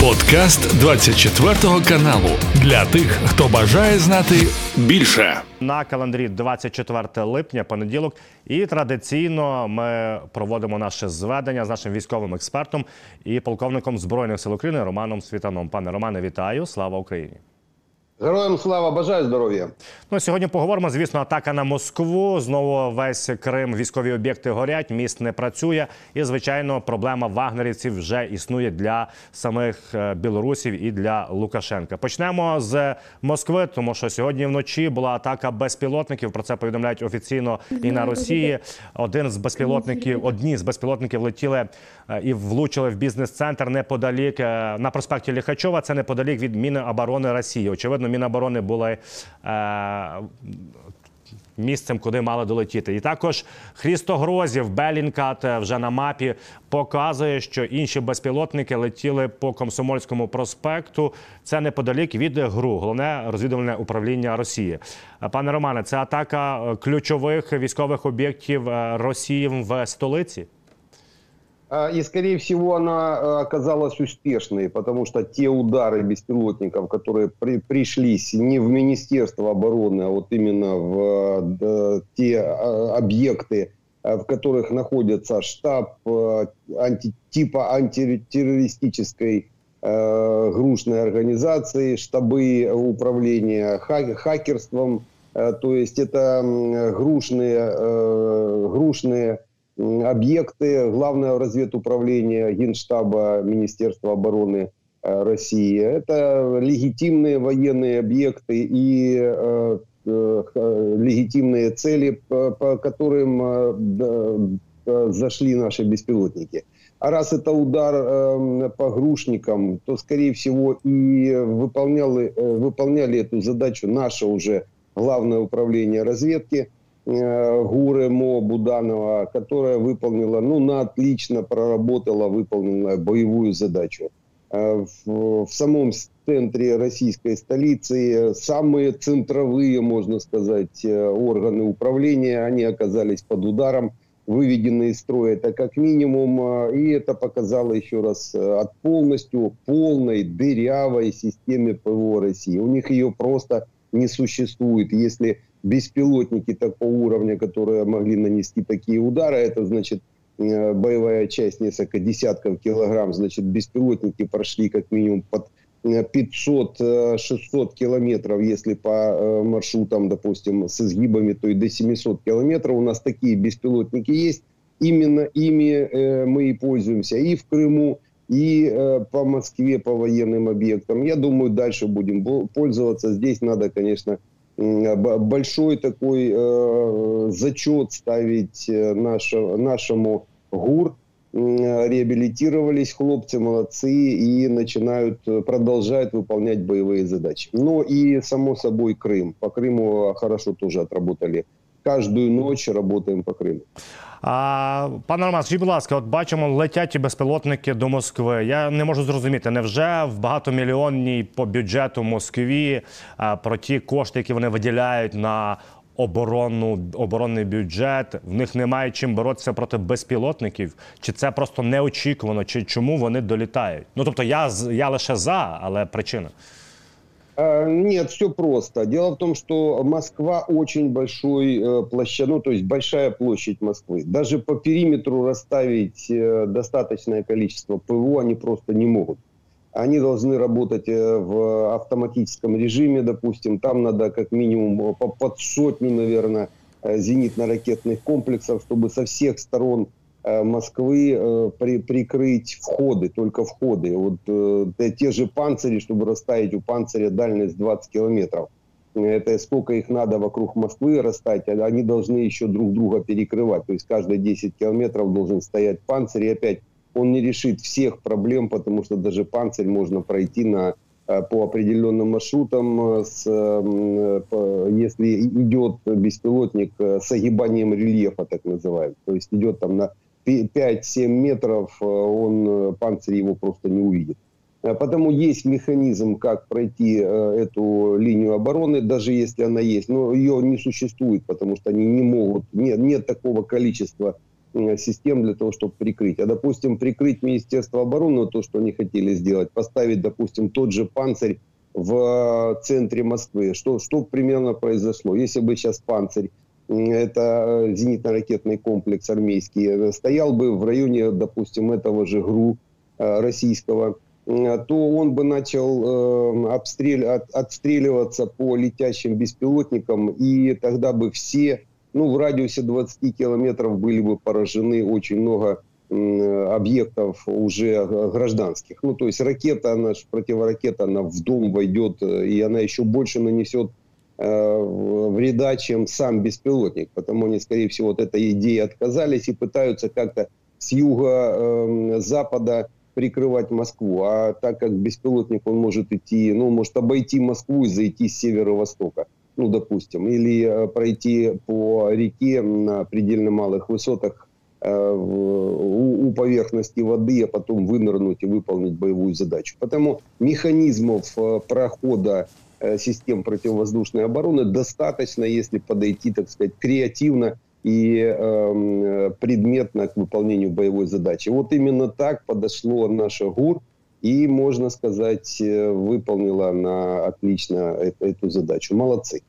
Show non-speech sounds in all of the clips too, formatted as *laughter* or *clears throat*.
Подкаст 24 каналу для тих, хто бажає знати більше. На календарі 24 липня, понеділок, і традиційно ми проводимо наше зведення з нашим військовим експертом і полковником збройних сил України Романом Світаном. Пане Романе, вітаю! Слава Україні! Героям слава, бажаю здоров'я. Ну сьогодні поговоримо. Звісно, атака на Москву. Знову весь Крим, військові об'єкти горять, міст не працює. І звичайно, проблема вагнерівців вже існує для самих е, білорусів і для Лукашенка. Почнемо з Москви, тому що сьогодні вночі була атака безпілотників. Про це повідомляють офіційно і на Росії. Один з безпілотників, одні з безпілотників летіли е, і влучили в бізнес-центр неподалік е, на проспекті Ліхачова. Це неподалік від Міноборони Росії. Очевидно. Міноборони були е, місцем, куди мали долетіти. І також Хрістогрозів, Белінкат вже на мапі показує, що інші безпілотники летіли по Комсомольському проспекту. Це неподалік від ГРУ, головне розвідувальне управління Росії. Пане Романе, це атака ключових військових об'єктів е, Росії в столиці. И, скорее всего, она э, оказалась успешной, потому что те удары беспилотников, которые при, пришлись не в Министерство обороны, а вот именно в да, те а, объекты, э, в которых находится штаб э, анти, типа антитеррористической э, грушной организации, штабы управления хак, хакерством, э, то есть это грушные, э, грушные объекты Главного разведуправления Генштаба Министерства обороны э, России. Это легитимные военные объекты и э, э, легитимные цели, по, которым зашли наши беспилотники. А раз это удар э, по грушникам, то, скорее всего, и выполняли, выполняли эту задачу наше уже Главное управление разведки – Э, Гуры Мо Буданова, которая выполнила, ну, на отлично проработала выполненную боевую задачу. Э, в, в самом центре российской столицы самые центровые, можно сказать, э, органы управления, они оказались под ударом, выведены из строя, это как минимум, и это показало еще раз от полностью полной дырявой системе ПВО России. У них ее просто не существует. Если беспилотники такого уровня, которые могли нанести такие удары. Это значит э, боевая часть несколько десятков килограмм. Значит, беспилотники прошли как минимум под 500-600 э, километров, если по э, маршрутам, допустим, с изгибами, то и до 700 километров. У нас такие беспилотники есть. Именно ими мы и пользуемся и в Крыму, и по Москве, по военным объектам. Я думаю, дальше будем пользоваться. Здесь надо, конечно, большой такой э, зачет ставить э, наш, нашему ГУР. Реабилитировались хлопцы, молодцы, и начинают, э, продолжают выполнять боевые задачи. Ну и, само собой, Крым. По Крыму хорошо тоже отработали. Каждую ночь работаем по Крыму. А, Пане Роман, скажіть, будь ласка, от бачимо, летять безпілотники до Москви. Я не можу зрозуміти, невже в багатомільйонній по бюджету Москві а, про ті кошти, які вони виділяють на оборонну оборонний бюджет, в них немає чим боротися проти безпілотників? Чи це просто неочікувано? Чи чому вони долітають? Ну тобто, я я лише за, але причина. А, нет, все просто. Дело в том, что Москва очень большой э, площадь, ну то есть большая площадь Москвы. Даже по периметру расставить э, достаточное количество ПВО они просто не могут. Они должны работать э, в автоматическом режиме, допустим. Там надо как минимум под сотню, наверное, зенитно-ракетных комплексов, чтобы со всех сторон Э, Москвы э, при, прикрыть входы, только входы. Вот э, те же панцири, чтобы расставить у панциря дальность 20 километров. Это сколько их надо вокруг Москвы расставить, а они должны еще друг друга перекрывать. То есть каждые 10 километров должен стоять панцирь. И опять он не решит всех проблем, потому что даже панцирь можно пройти на, по определенным маршрутам, с, если идет беспилотник с огибанием рельефа, так называемый. То есть идет там на 5-7 метров, э, он, э, панцирь его просто не увидит. Э, потому есть механизм, как пройти эту линию обороны, даже если она есть. Но ее не существует, потому что они не могут, нет, нет такого количества систем для того, чтобы прикрыть. А, допустим, прикрыть Министерство обороны, то, что они хотели сделать, поставить, допустим, тот же «Панцирь» в центре Москвы. Что, что примерно произошло? Если бы сейчас «Панцирь» это зенитно-ракетный комплекс армейский, стоял бы в районе, допустим, этого же ГРУ российского, то он бы начал обстрел, отстреливаться по летящим беспилотникам, и тогда бы все ну, в радиусе 20 километров были бы поражены очень много объектов уже гражданских. Ну, то есть ракета, она противоракета, она в дом войдет, э, и она еще больше нанесет э, вреда, чем сам беспилотник. Потому они, скорее всего, от этой идеи отказались и пытаются как-то с юга-запада эм, прикрывать Москву. А так как беспилотник, он может идти, ну, может обойти Москву и зайти с северо-востока ну, допустим, или э, пройти по реке на предельно малых высотах э, у, у поверхности воды, а потом вынырнуть и выполнить боевую задачу. Потому механизмов э, прохода систем противовоздушной обороны достаточно, если подойти, так сказать, креативно и э, предметно к выполнению боевой задачи. Вот именно так подошло наше ГУР, и, можно сказать, выполнила она отлично эту задачу. Молодцы.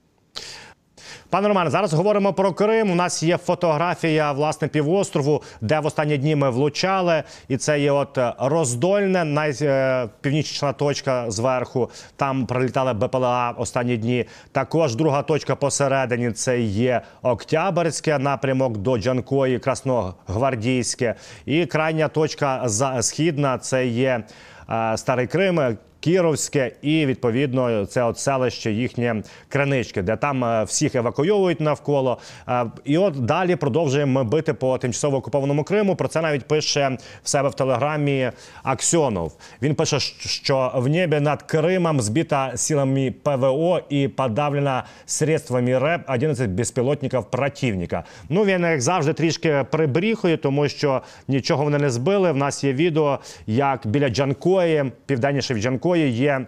Пане Романе, зараз говоримо про Крим. У нас є фотографія власне півострову, де в останні дні ми влучали, і це є от роздольне, найпівнічна точка зверху. Там прилітали БПЛА останні дні. Також друга точка посередині це є Октябрьське напрямок до Джанкої, Красногвардійське. І крайня точка східна це є Старий Крим. Кіровське, і відповідно це от селище їхнє кринички, де там е, всіх евакуйовують навколо. Е, і от далі продовжуємо бити по тимчасово окупованому Криму. Про це навіть пише в себе в телеграмі Аксьонов. Він пише, що в небі над Кримом збита силами ПВО і подавлена средствами РЕП 11 безпілотників противника. Ну він як завжди трішки прибріхує, тому що нічого вони не збили. В нас є відео, як біля Джанкої, південніше від Джанкої, якої є.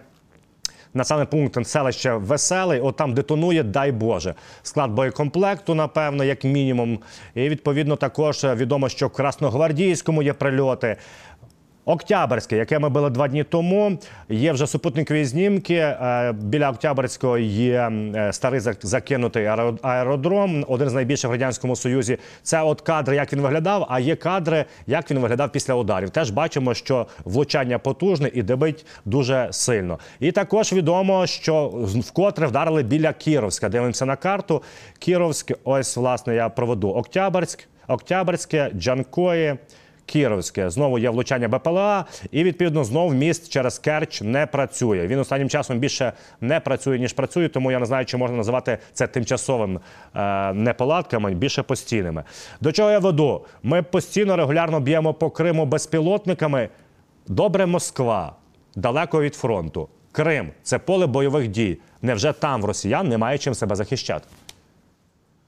Населений пункт селище Веселий, от там детонує, дай Боже, склад боєкомплекту, напевно, як мінімум. І відповідно також відомо, що в Красногвардійському є прильоти. Октябрьське, яке ми били два дні тому, є вже супутникові знімки. Е, біля Октябрьського є е, старий закинутий аеродром, один з найбільших в радянському союзі. Це от кадри, як він виглядав. А є кадри, як він виглядав після ударів. Теж бачимо, що влучання потужне і дебить дуже сильно. І також відомо, що вкотре вдарили біля Кіровська. Дивимося на карту. Кіровськ, ось власне я проведу Октябрьськ, Октябрьське, Джанкої. Кіровське. Знову є влучання БПЛА, і відповідно знову міст через Керч не працює. Він останнім часом більше не працює ніж працює, тому я не знаю, чи можна називати це тимчасовим е, неполадками, більше постійними. До чого я веду? Ми постійно регулярно б'ємо по Криму безпілотниками. Добре, Москва далеко від фронту. Крим це поле бойових дій. Невже там в росіян немає чим себе захищати?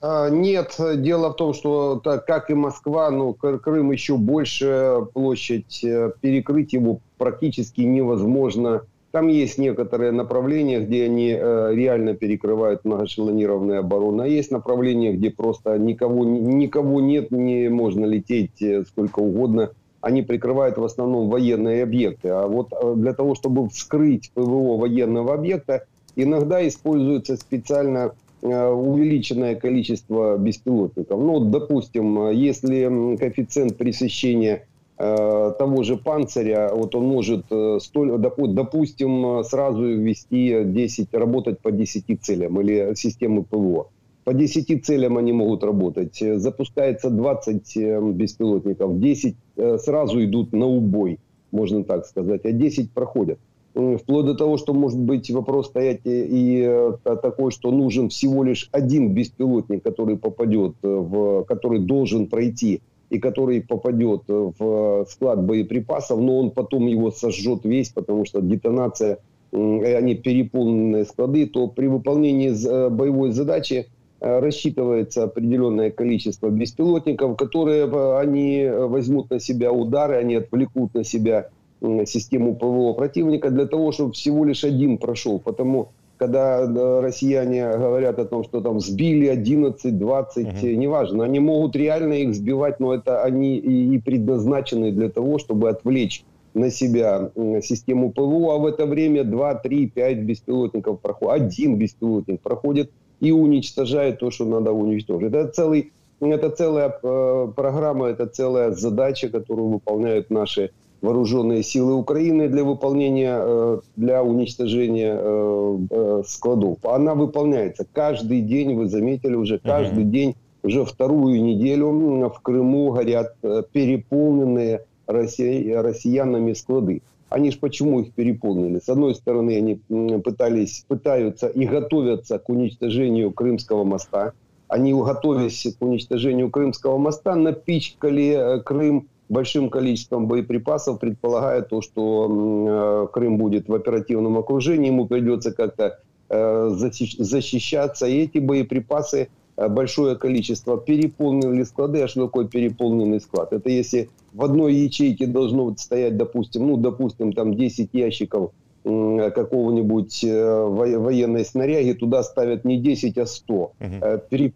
А, нет, дело в том, что так, как и Москва, но Крым еще больше площадь, э, перекрыть его практически невозможно. Там есть некоторые направления, где они э, реально перекрывают многоэшелонированные обороны, а есть направления, где просто никого, никого нет, не можно лететь э, сколько угодно. Они прикрывают в основном военные объекты. А вот для того, чтобы вскрыть ПВО военного объекта, иногда используется специально Э, увеличенное количество беспилотников. Ну, допустим, если коэффициент пресыщения э, того же панциря, вот он может, э, столь, допустим, сразу ввести 10, работать по 10 целям или системы ПВО. По 10 целям они могут работать. Запускается 20 беспилотников, 10 сразу идут на убой, можно так сказать, а 10 проходят вплоть до того, что может быть вопрос стоять и, и э, такой, что нужен всего лишь один беспилотник, который попадет в, который должен пройти и который попадет в склад боеприпасов, но он потом его сожжет весь, потому что детонация, они переполненные склады, то при выполнении э, боевой задачи э, рассчитывается определенное количество беспилотников, которые они возьмут на себя удары, они отвлекут на себя систему ПВО противника для того, чтобы всего лишь один прошел. Потому когда россияне говорят о том, что там сбили 11, 20, угу. неважно, они могут реально их сбивать, но это они и предназначены для того, чтобы отвлечь на себя систему ПВО, а в это время 2, 3, 5 беспилотников проходит, один беспилотник проходит и уничтожает то, что надо уничтожить. Это целый это целая э, программа, это целая задача, которую выполняют наши вооруженные силы Украины для выполнения, э, для уничтожения э, складов. Она выполняется каждый день, вы заметили уже, каждый uh-huh. день, уже вторую неделю в Крыму горят переполненные россиянами склады. Они же почему их переполнили? С одной стороны, они пытались, пытаются и готовятся к уничтожению Крымского моста – они, готовясь к уничтожению Крымского моста, напичкали э, Крым большим количеством боеприпасов, предполагая то, что э, Крым будет в оперативном окружении, ему придется как-то э, защищаться. И эти боеприпасы, большое количество, переполнили склады. А что такое переполненный склад? Это если в одной ячейке должно стоять, допустим, ну, допустим, там 10 ящиков какого-нибудь э, военной снаряги, туда ставят не 10, а 100. Угу.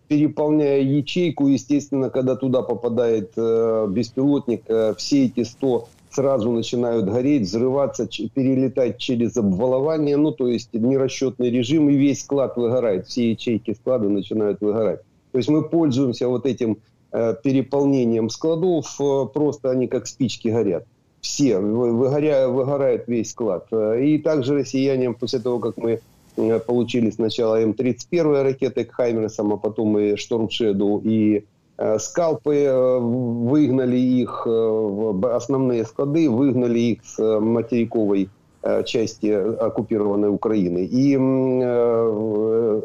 Переполняя ячейку, естественно, когда туда попадает э, беспилотник, все эти 100 сразу начинают гореть, взрываться, перелетать через обвалование, ну, то есть нерасчетный режим, и весь склад выгорает, все ячейки склада начинают выгорать. То есть мы пользуемся вот этим переполнением складов, просто они как спички горят все, выгоря, выгорает весь склад. И также россияне, после того, как мы э, получили сначала М-31 ракеты к Хаймерсам, а потом и Штормшеду, и э, скалпы, э, выгнали их в основные склады, выгнали их с материковой части оккупированной Украины. И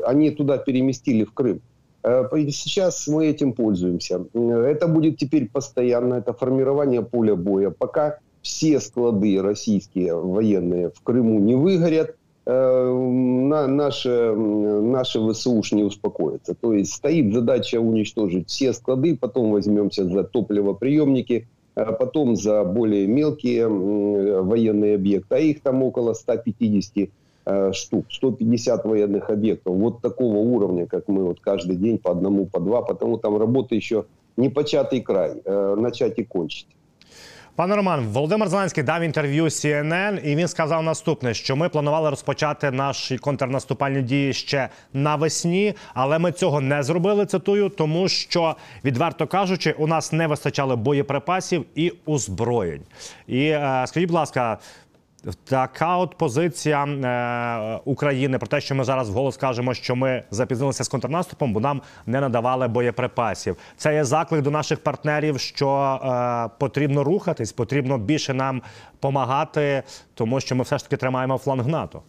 они туда переместили в Крым. Сейчас мы этим пользуемся. Это будет теперь постоянно, это формирование поля боя. Пока все склады российские военные в Крыму не выгорят, на, наши, наши ВСУш не успокоятся. То есть стоит задача уничтожить все склады, потом возьмемся за топливоприемники, потом за более мелкие военные объекты. А их там около 150 э, штук, 150 военных объектов. Вот такого уровня, как мы вот каждый день по одному, по два, потому там работа еще не початый край, начать и кончить. Пане Роман, Володимир Зеленський дав інтерв'ю CNN, і він сказав наступне: що ми планували розпочати наші контрнаступальні дії ще навесні, але ми цього не зробили. Цитую, тому що відверто кажучи, у нас не вистачало боєприпасів і озброєнь. І е, скажіть, будь ласка. Така от позиція е, України про те, що ми зараз вголос кажемо, що ми запізнилися з контрнаступом, бо нам не надавали боєприпасів. Це є заклик до наших партнерів, що е, потрібно рухатись, потрібно більше нам допомагати, тому що ми все ж таки тримаємо фланг НАТО.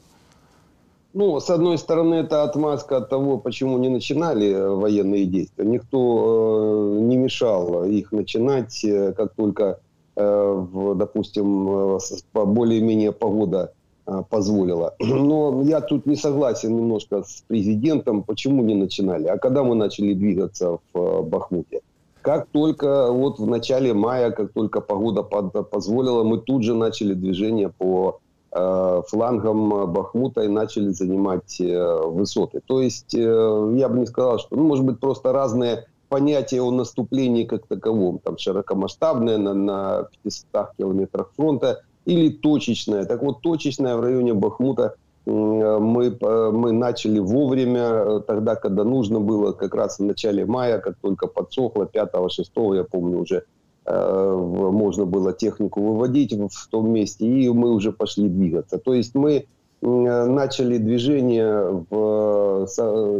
Ну, с одной стороны, это отмазка от того, почему не начинали военные действия. Никто э, не мешал их начинать, э, как только Э, в, допустим, э, более-менее погода э, позволила. *clears throat* Но я тут не согласен немножко с президентом, почему не начинали. А когда мы начали двигаться в Бахмуте? Как только вот в начале мая, как только погода позволила, мы тут же начали движение по флангам Бахмута и начали занимать высоты. То есть я бы не сказал, что, ну, может быть, просто разные понятие о наступлении как таковом, там широкомасштабное на, на 500 километрах фронта или точечное. Так вот, точечное в районе Бахмута мы, мы начали вовремя, тогда, когда нужно было, как раз в начале мая, как только подсохло, 5-6, я помню, уже э, можно было технику выводить в том месте, и мы уже пошли двигаться. То есть мы начали движение, в,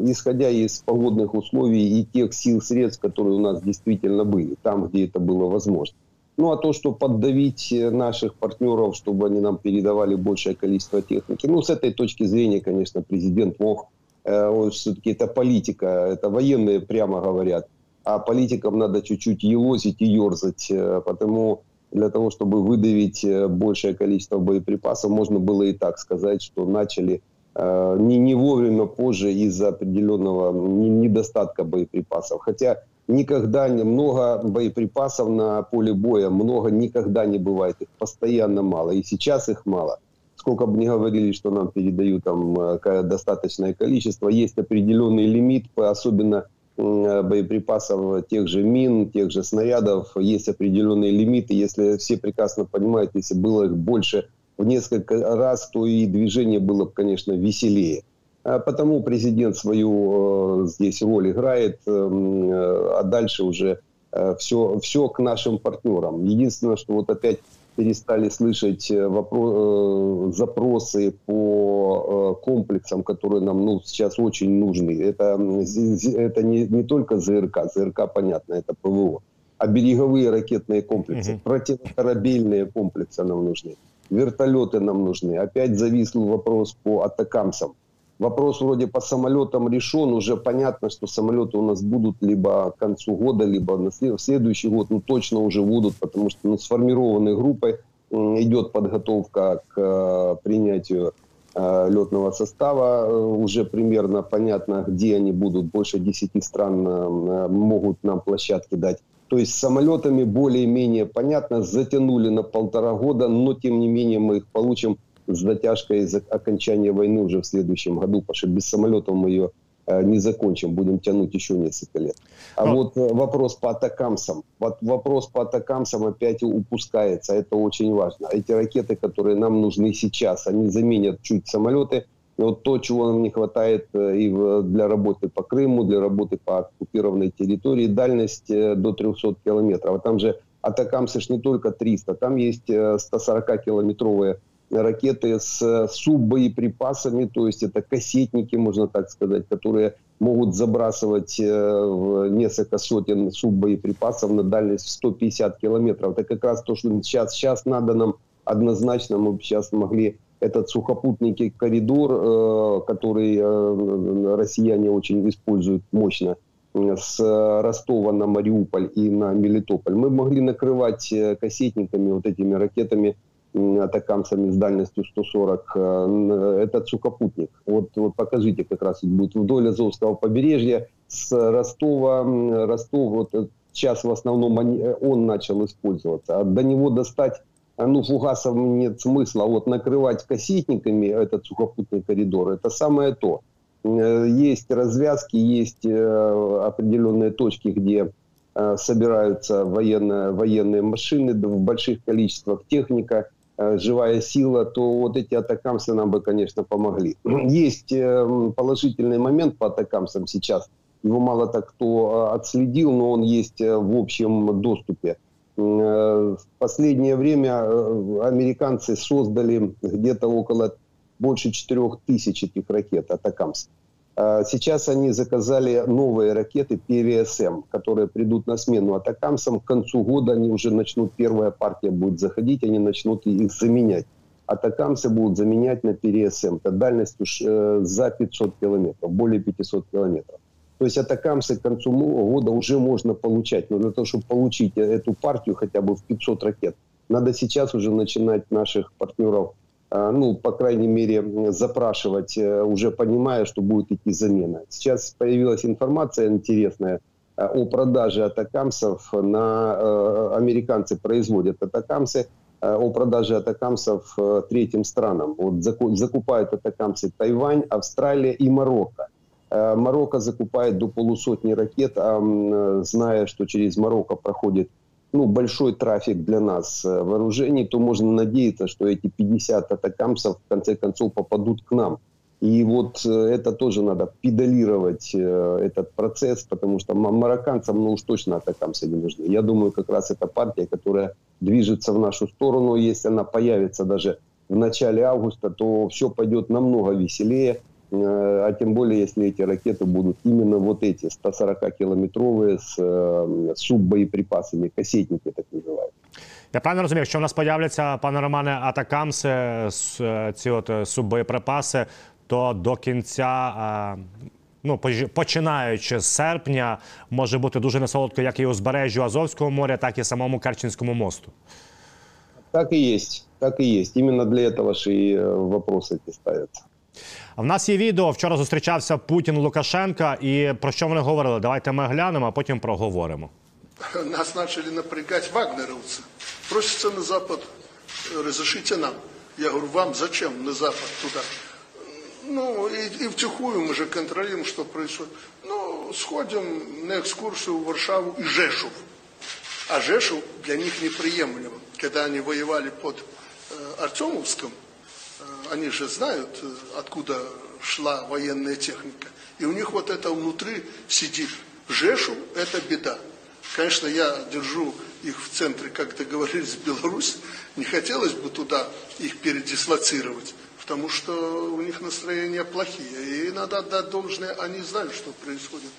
исходя из погодных условий и тех сил, средств, которые у нас действительно были, там, где это было возможно. Ну, а то, что поддавить наших партнеров, чтобы они нам передавали большее количество техники, ну, с этой точки зрения, конечно, президент мог, э, все-таки это политика, это военные прямо говорят, а политикам надо чуть-чуть елозить и ерзать, э, потому для того, чтобы выдавить э, большее количество боеприпасов, можно было и так сказать, что начали э, не, не вовремя позже из-за определенного недостатка боеприпасов. Хотя никогда не много боеприпасов на поле боя, много никогда не бывает, их постоянно мало. И сейчас их мало. сколько бы ни говорили, что нам передают там э, достаточное количество, есть определенный лимит, особенно боеприпасов тех же мин, тех же снарядов, есть определенные лимиты. Если все прекрасно понимают, если было их больше в несколько раз, то и движение было бы, конечно, веселее. А потому президент свою э, здесь роль играет, а дальше уже все, все к нашим партнерам. Единственное, что вот опять перестали слышать э, вопрос, э, запросы по э, комплексам, которые нам ну, сейчас очень нужны. Это, это не, не только ЗРК, ЗРК понятно, это ПВО, а береговые ракетные комплексы, угу. противокорабельные комплексы нам нужны, вертолеты нам нужны. Опять зависл вопрос по атакамсам. Вопрос вроде по самолетам решен. Уже понятно, что самолеты у нас будут либо к концу года, либо на следующий год. Ну, точно уже будут, потому что ну, сформированной группой идет подготовка к э, принятию э, летного состава. Э, уже примерно понятно, где они будут. Больше 10 стран могут нам площадки дать. То есть с самолетами более-менее понятно, затянули на полтора года, но тем не менее мы их получим с затяжкой за окончания войны уже в следующем году, потому что без самолетов мы ее э, не закончим, будем тянуть еще несколько лет. А Но... вот э, вопрос по атакамсам. Вот вопрос по атакамсам опять упускается, это очень важно. Эти ракеты, которые нам нужны сейчас, они заменят чуть самолеты, вот то, чего нам не хватает э, и для работы по Крыму, для работы по оккупированной территории, дальность до 300 километров. А там же атакамсы ж не только 300, там есть 140-километровые ракеты с суббоеприпасами, то есть это кассетники, можно так сказать, которые могут забрасывать э, несколько сотен суббоеприпасов на дальность в 150 километров. Это как раз то, что сейчас, сейчас надо нам однозначно, мы сейчас могли этот сухопутный коридор, э, который э, россияне очень используют мощно, с Ростова на Мариуполь и на Мелитополь, мы могли накрывать кассетниками, вот этими ракетами атакамсами с дальностью 140, э, этот сухопутник. Вот, вот покажите, как раз будет вдоль Азовского побережья с Ростова. Ростов, вот э, сейчас в основном э, он начал использоваться. А до него достать ну, фугасов нет смысла. Вот накрывать кассетниками этот сухопутный коридор, это самое то. Есть развязки, есть определенные точки, где собираются военные, военные машины в больших количествах, техника. Э, живая сила, то вот эти атакамсы нам бы, конечно, помогли. *clears throat* Есть э, положительный момент по атакамсам сейчас. Его мало так кто э, отследил, но он есть в общем доступе. В последнее время американцы создали где-то около больше 4 тысяч этих ракет «Атакамс». А, сейчас они заказали новые ракеты ПРСМ, которые придут на смену атакамсам. К концу года они уже начнут, первая партия будет заходить, они начнут их заменять. Атакамсы будут заменять на ПРСМ. Это дальность уж э, за 500 километров, более 500 километров. То есть атакамсы к концу года уже можно получать. Но для того, чтобы получить эту партию хотя бы в 500 ракет, надо сейчас уже начинать наших партнеров ну, по крайней мере, запрашивать, э, уже понимая, что будет идти замена. Сейчас появилась информация интересная э, о продаже атакамсов на... Э, американцы производят атакамсы, о продаже атакамсов третьим странам. Вот закупают атакамсы Тайвань, Австралия и Марокко. Марокко закупает до полусотни ракет, а зная, что через Марокко проходит ну, большой трафик для нас э, вооружений, то можно надеяться, что эти 50 атакамсов в конце концов попадут к нам. И вот э, это тоже надо педалировать, э, этот процесс, потому что марокканцам, ну уж точно атакамсы не нужны. Я думаю, как раз эта партия, которая движется в нашу сторону, если она появится даже в начале августа, то все пойдет намного веселее. А тем более, если эти ракеты будут именно вот эти 140-кілометрові з суббоєприпасами, касетники так називають. Я правильно розумію, якщо в нас появляться, пане Романе, атакамси, ці от суббоєприпаси, то до кінця, ну починаючи з серпня, може бути дуже несолодко, як і узбережжю Азовського моря, так і самому Керченському мосту. Так і є, так і є. Іменно для цього ж і вопроси ці ставляться. В нас є відео. Вчора зустрічався Путін Лукашенка, і про що вони говорили? Давайте ми глянемо, а потім проговоримо. Нас почали напрягати вагнеровці. Просяться на Запад, разрешите нам. Я говорю, вам зачем на Запад туда? Ну, и, и втихую мы же контролируем, что происходит. Ну, сходим на экскурсию в Варшаву и Жешув. А Жешув для них неприемлемо. Когда они воевали под э, Артемовском, э, они же знают, откуда шла военная техника. И у них вот это внутри сидит. Жешу – это беда. Конечно, я держу их в центре, как договорились, Беларусь. Не хотелось бы туда их передислоцировать, потому что у них настроения плохие. И надо отдать должное, они знают, что происходит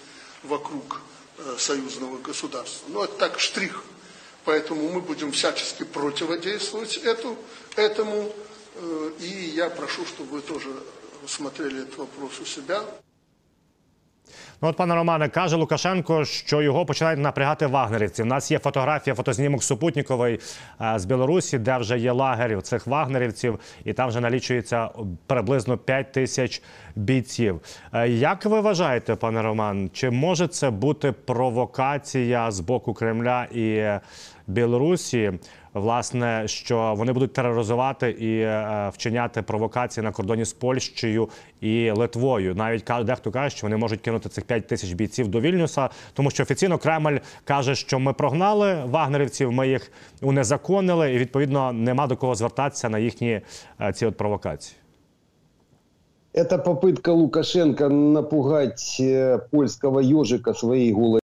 вокруг э, союзного государства. Но это так, штрих. Поэтому мы будем всячески противодействовать эту, этому. Э, и я прошу, чтобы вы тоже рассмотрели этот вопрос у себя. Ну, от пане Романе каже Лукашенко, що його починають напрягати вагнерівці. У нас є фотографія, фотознімок Супутнікової е, з Білорусі, де вже є лагерів цих вагнерівців, і там вже налічується приблизно 5 тисяч бійців. Е, як ви вважаєте, пане Роман, чи може це бути провокація з боку Кремля і Білорусі? власне, що вони будуть тероризувати і е, вчиняти провокації на кордоні з Польщею і Литвою. Навіть дехто каже, що вони можуть кинути цих 5 тисяч бійців до Вільнюса, тому що офіційно Кремль каже, що ми прогнали вагнерівців, ми їх унезаконили, і відповідно нема до кого звертатися на їхні е, ці от провокації. Это попытка Лукашенко напугать э, польского ежика своей голой Э,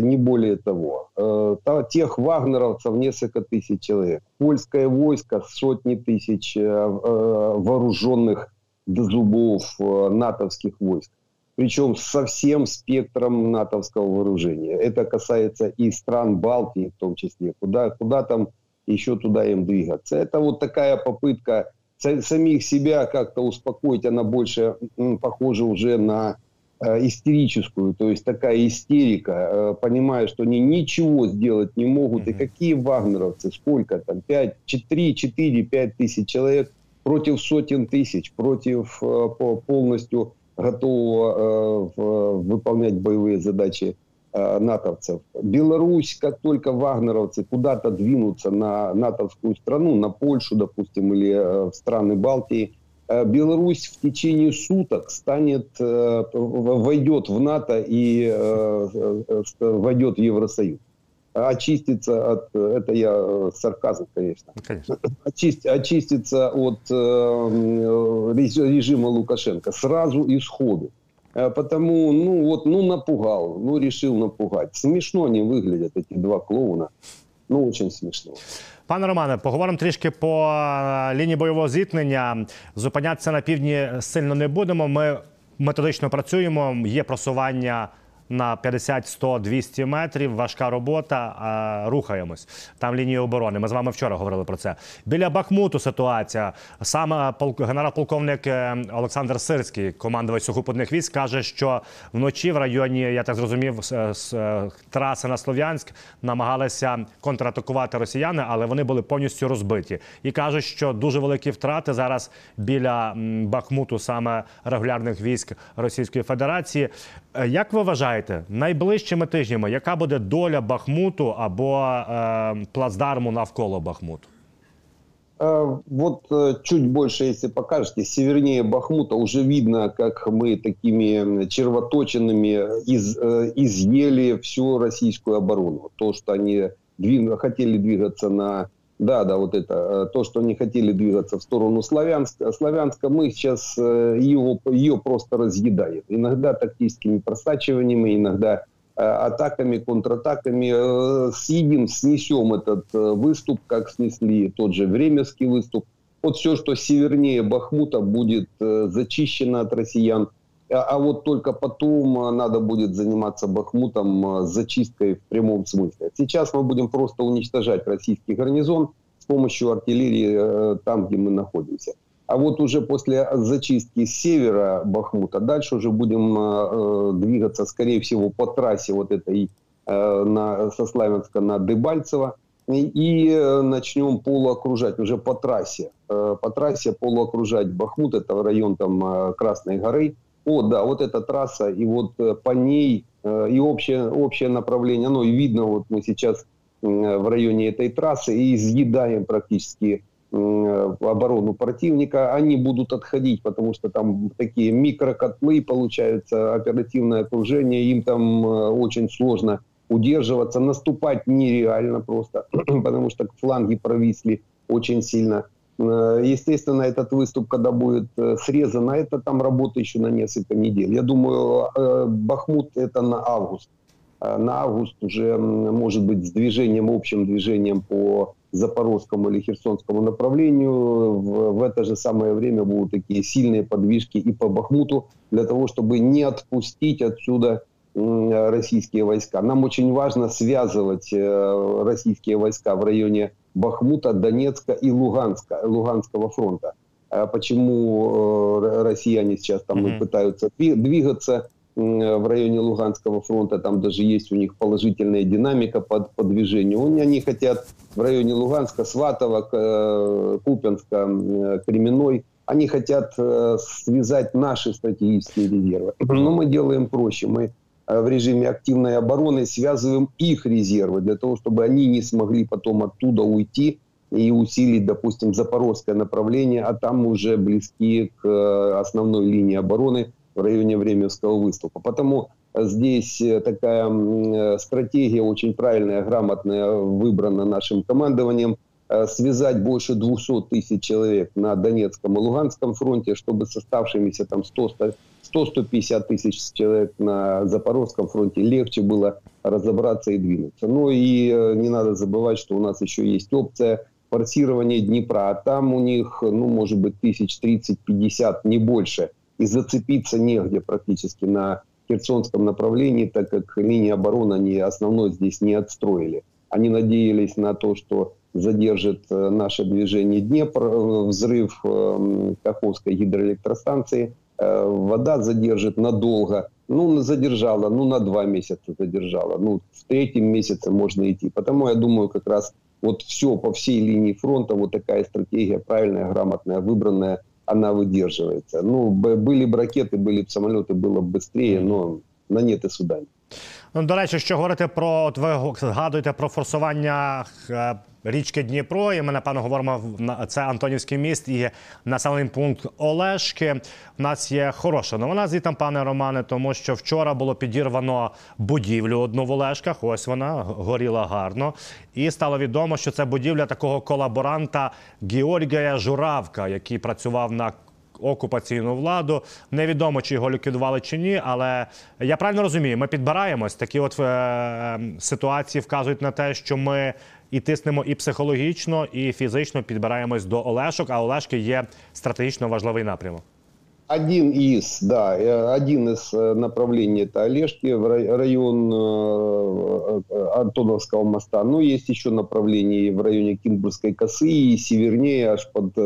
не более того. Э, тех вагнеровцев несколько тысяч человек. Польское войско сотни тысяч э, вооруженных до зубов натовских войск. Причем со всем спектром натовского вооружения. Это касается и стран Балтии в том числе. Куда, куда там еще туда им двигаться. Это вот такая попытка самих себя как-то успокоить. Она больше похожа уже на Э, истерическую, то есть такая истерика, э, понимая, что они ничего сделать не могут. И какие вагнеровцы, сколько там, 5, 4, 4, 5 тысяч человек против сотен тысяч, против э, полностью готового выполнять боевые задачи натовцев. Беларусь, как только вагнеровцы куда-то двинутся на натовскую страну, на Польшу, допустим, или в страны Балтии, Э, Беларусь в течение суток станет, э, войдет в НАТО и э, войдет в Евросоюз. Очистится от, это я сарказм, конечно, ну, конечно. Очист, очистится от режима Лукашенко сразу и сходу. Потому, ну вот, ну напугал, ну решил напугать. Смешно они выглядят, эти два клоуна. Ну, очень смешно. Пане Романе, поговоримо трішки по е, лінії бойового зіткнення. Зупинятися на півдні сильно не будемо. Ми методично працюємо. Є просування на 50, 100, 200 метрів. Важка робота. Рухаємось. Там лінія оборони. Ми з вами вчора говорили про це. Біля Бахмуту ситуація. Саме генерал-полковник е, Олександр Сирський, командувач сухопутних військ, каже, що вночі в районі, я так зрозумів, з е, траси на Слов'янськ намагалися контратакувати росіяни, але вони були повністю розбиті. І кажуть, що дуже великі втрати зараз біля Бахмуту, саме регулярних військ Російської Федерації. Е, як ви вважаєте, найближчими тижнями яка буде доля Бахмуту або е, плацдарму навколо Бахмуту? Е, вот е, чуть больше, если покажете, севернее Бахмута уже видно, как мы такими червоточинами из, изъели всю российскую оборону. То, что они двиг... хотели двигаться на да, да, вот это, э, то, что они хотели двигаться в сторону Славянска, Славянска мы сейчас э, ее, ее просто разъедаем. Иногда тактическими просачиваниями, иногда э, атаками, контратаками. Съедим, снесем этот выступ, как снесли тот же Временский выступ. Вот все, что севернее Бахмута, будет зачищено от россиян. А, а вот только потом надо будет заниматься Бахмутом зачисткой в прямом смысле. Сейчас мы будем просто уничтожать российский гарнизон с помощью артиллерии э, там, где мы находимся. А вот уже после зачистки севера Бахмута дальше уже будем э, двигаться, скорее всего, по трассе вот этой э, на, со Славянска на Дебальцево. И, начнем полуокружать уже по трассе. По трассе полуокружать Бахмут, это район там Красной горы. О, да, вот эта трасса, и вот э, по ней, э, и общее, общее направление, оно и видно, вот мы сейчас в районе этой трассы и изъедаем практически оборону противника, они будут отходить, потому что там такие микрокотлы, получается оперативное окружение, им там очень сложно удерживаться, наступать нереально просто, *clears throat* потому что фланги провисли очень сильно. Э, естественно, этот выступ, когда будет э, срезан, а это там работа еще на несколько недель. Я думаю, э, Бахмут это на август. На август уже, может быть, с движением, общим движением по Запорожскому или Херсонскому направлению. В это же самое время будут такие сильные подвижки и по Бахмуту, для того, чтобы не отпустить отсюда российские войска. Нам очень важно связывать российские войска в районе Бахмута, Донецка и Луганска, Луганского фронта. А почему э, россияне сейчас там mm-hmm. пытаются двигаться в районе Луганского фронта, там даже есть у них положительная динамика под, по движению. Они хотят в районе Луганска, Сватова, э, Купенска, Кременной, они хотят э, связать наши стратегические резервы. Но мы делаем проще. Мы Э, в режиме активной обороны, связываем их резервы для того, чтобы они не смогли потом оттуда уйти и усилить, допустим, запорожское направление, а там уже близки к э, основной линии обороны в районе Временского выступа. Потому здесь э, такая стратегия очень правильная, грамотная, выбрана нашим командованием – связать больше 200 тысяч человек на Донецком и Луганском фронте, чтобы с оставшимися там 100 100-150 тысяч человек на Запорожском фронте легче было разобраться и двинуться. Ну и э, не надо забывать, что у нас еще есть опция форсирования Днепра, а там у них, ну, может быть, тысяч 30-50, не больше. И зацепиться негде практически на Херсонском направлении, так как линии обороны они основной здесь не отстроили. Они надеялись на то, что задержит э, наше движение Днепр, э, взрыв Каховской гидроэлектростанции – вода задержит надолго. Ну, задержала, ну, на два месяца задержала. Ну, в третьем месяце можно идти. Потому я думаю, как раз вот все по всей линии фронта, вот такая стратегия правильная, грамотная, выбранная, она выдерживается. Ну, были бы ракеты, были бы самолеты, было бы быстрее, но на нет и суда. Ну, до речі, що говорити про от ви згадуєте про форсування е, річки Дніпро. І ми напевно говоримо це Антонівський міст і населений пункт Олешки. У нас є хороша новина звітам, пане Романе, тому що вчора було підірвано будівлю одну в Олешках. Ось вона горіла гарно. І стало відомо, що це будівля такого колаборанта Георгія Журавка, який працював на окупаційну владу. Невідомо чи його ліквідували чи ні, але я правильно розумію, ми підбираємось. Такі от е, ситуації вказують на те, що ми і тиснемо і психологічно, і фізично підбираємось до Олешок. А Олешки є стратегічно важливий напрямок. Один из, да, э, один из э, направлений это Олежки, район э, Антоновского моста. Но есть еще направление в районе Кинбургской косы и севернее аж под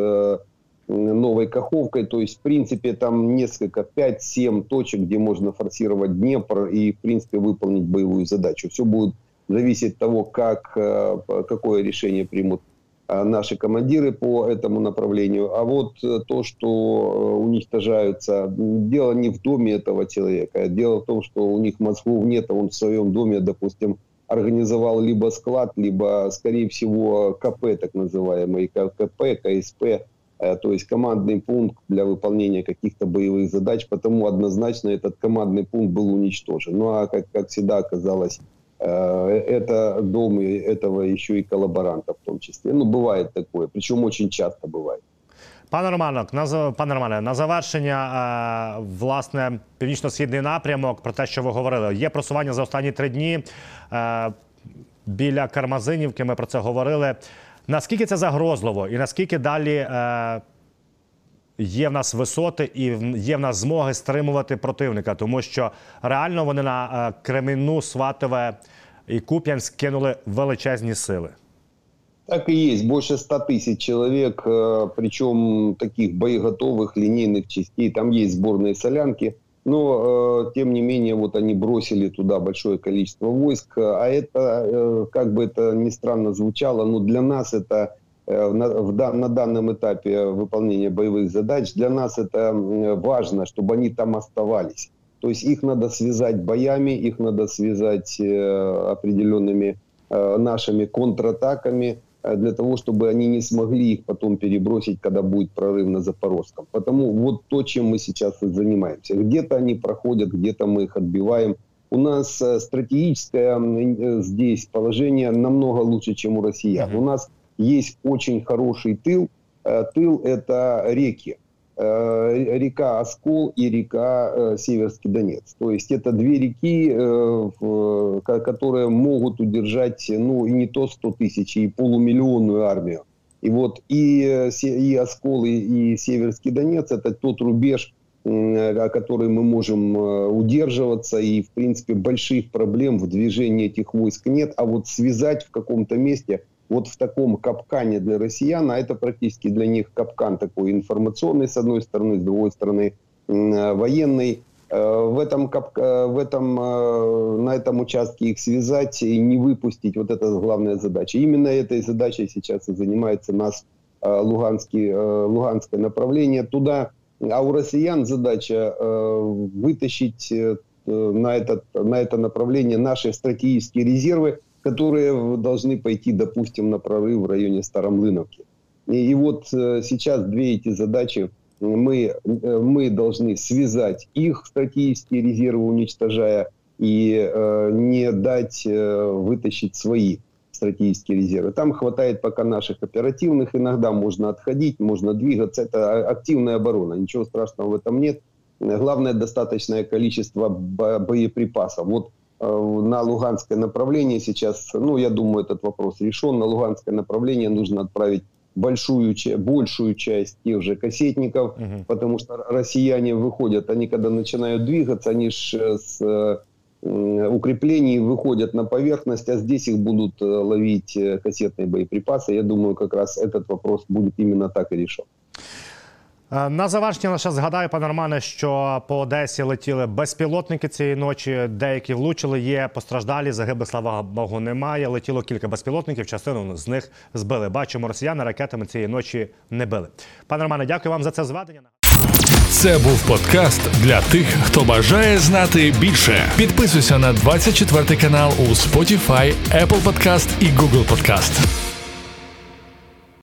Новой Каховкой. То есть, в принципе, там несколько, 5-7 точек, где можно форсировать Днепр и, в принципе, выполнить боевую задачу. Все будет зависеть от того, как, э, какое решение примут э, наши командиры по этому направлению. А вот э, то, что уничтожаются, дело не в доме этого человека. Дело в том, что у них мозгов нет, а он в своем доме, допустим, организовал либо склад, либо, скорее всего, КП, так называемый, КП, КСП, то есть командный пункт для выполнения каких-то боевых задач, потому однозначно этот командный пункт был уничтожен. Ну а как, как всегда оказалось, Э, это дом этого еще и коллаборанта в том числе. Ну, бывает такое, причем очень часто бывает. Пане Романо, на пане Романе, на завершення е, власне північно-східний напрямок про те, що ви говорили, є просування за останні три дні е, біля Кармазинівки. Ми про це говорили. Наскільки це загрозливо, і наскільки далі е, є в нас висоти і є в нас змоги стримувати противника, тому що реально вони на Кремінну, Сватове і Куп'янськ кинули величезні сили. Так и есть, больше 100 тысяч человек, причем таких боеготовых линейных частей. Там есть сборные солянки, Но тем не менее вот они бросили туда большое количество войск. А это, как бы это ни странно звучало, но для нас это Э, на, в, на данном этапе выполнения боевых задач, для нас это важно, чтобы они там оставались. То есть их надо связать боями, их надо связать э, определенными э, нашими контратаками, э, для того, чтобы они не смогли их потом перебросить, когда будет прорыв на Запорожском. Потому вот то, чем мы сейчас и занимаемся. Где-то они проходят, где-то мы их отбиваем. У нас э, стратегическое э, здесь положение намного лучше, чем у россиян. У нас есть очень хороший тыл. Тыл – это реки. Э, река Оскол и река э, Северский Донец. То есть это две реки, э, которые могут удержать, ну, и не то 100 тысяч, и полумиллионную армию. И вот и, и Оскол, и, и Северский Донец – это тот рубеж, о который мы можем удерживаться, и, в принципе, больших проблем в движении этих войск нет, а вот связать в каком-то месте – вот в таком капкане для россиян, а это практически для них капкан такой информационный, с одной стороны, с другой стороны, военный. Э, в этом, капка, в этом, э, на этом участке их связать и не выпустить, вот это главная задача. Именно этой задачей сейчас и занимается нас э, Луганский, Луганское направление. Туда, а у россиян задача вытащить на, этот, на это направление наши стратегические резервы, которые должны пойти, допустим, на прорыв в районе Старомлыновки. И, и вот э, сейчас две эти задачи мы, э, мы должны связать их стратегические резервы, уничтожая, и э, не дать э, вытащить свои стратегические резервы. Там хватает пока наших оперативных, иногда можно отходить, можно двигаться. Это активная оборона, ничего страшного в этом нет. Главное достаточное количество боеприпасов. Вот Э, на Луганское направление сейчас, ну, я думаю, этот вопрос решен. На Луганское направление нужно отправить большую, большую часть тех же кассетников, угу. потому что россияне выходят, они когда начинают двигаться, они ж э, с э, укреплений выходят на поверхность, а здесь их будут ловить кассетные боеприпасы. Я думаю, как раз этот вопрос будет именно так и решен. Е, на завершення лише згадаю, пане Романе, що по Одесі летіли безпілотники цієї ночі. Деякі влучили. Є постраждалі. Загиблих слава Богу, немає. Летіло кілька безпілотників. Частину з них збили. Бачимо, росіяни ракетами цієї ночі не били. Пане Романе, дякую вам за це зведення. Це був подкаст для тих, хто бажає знати більше. Підписуйся на 24 канал у Spotify, Apple Podcast і Google Podcast.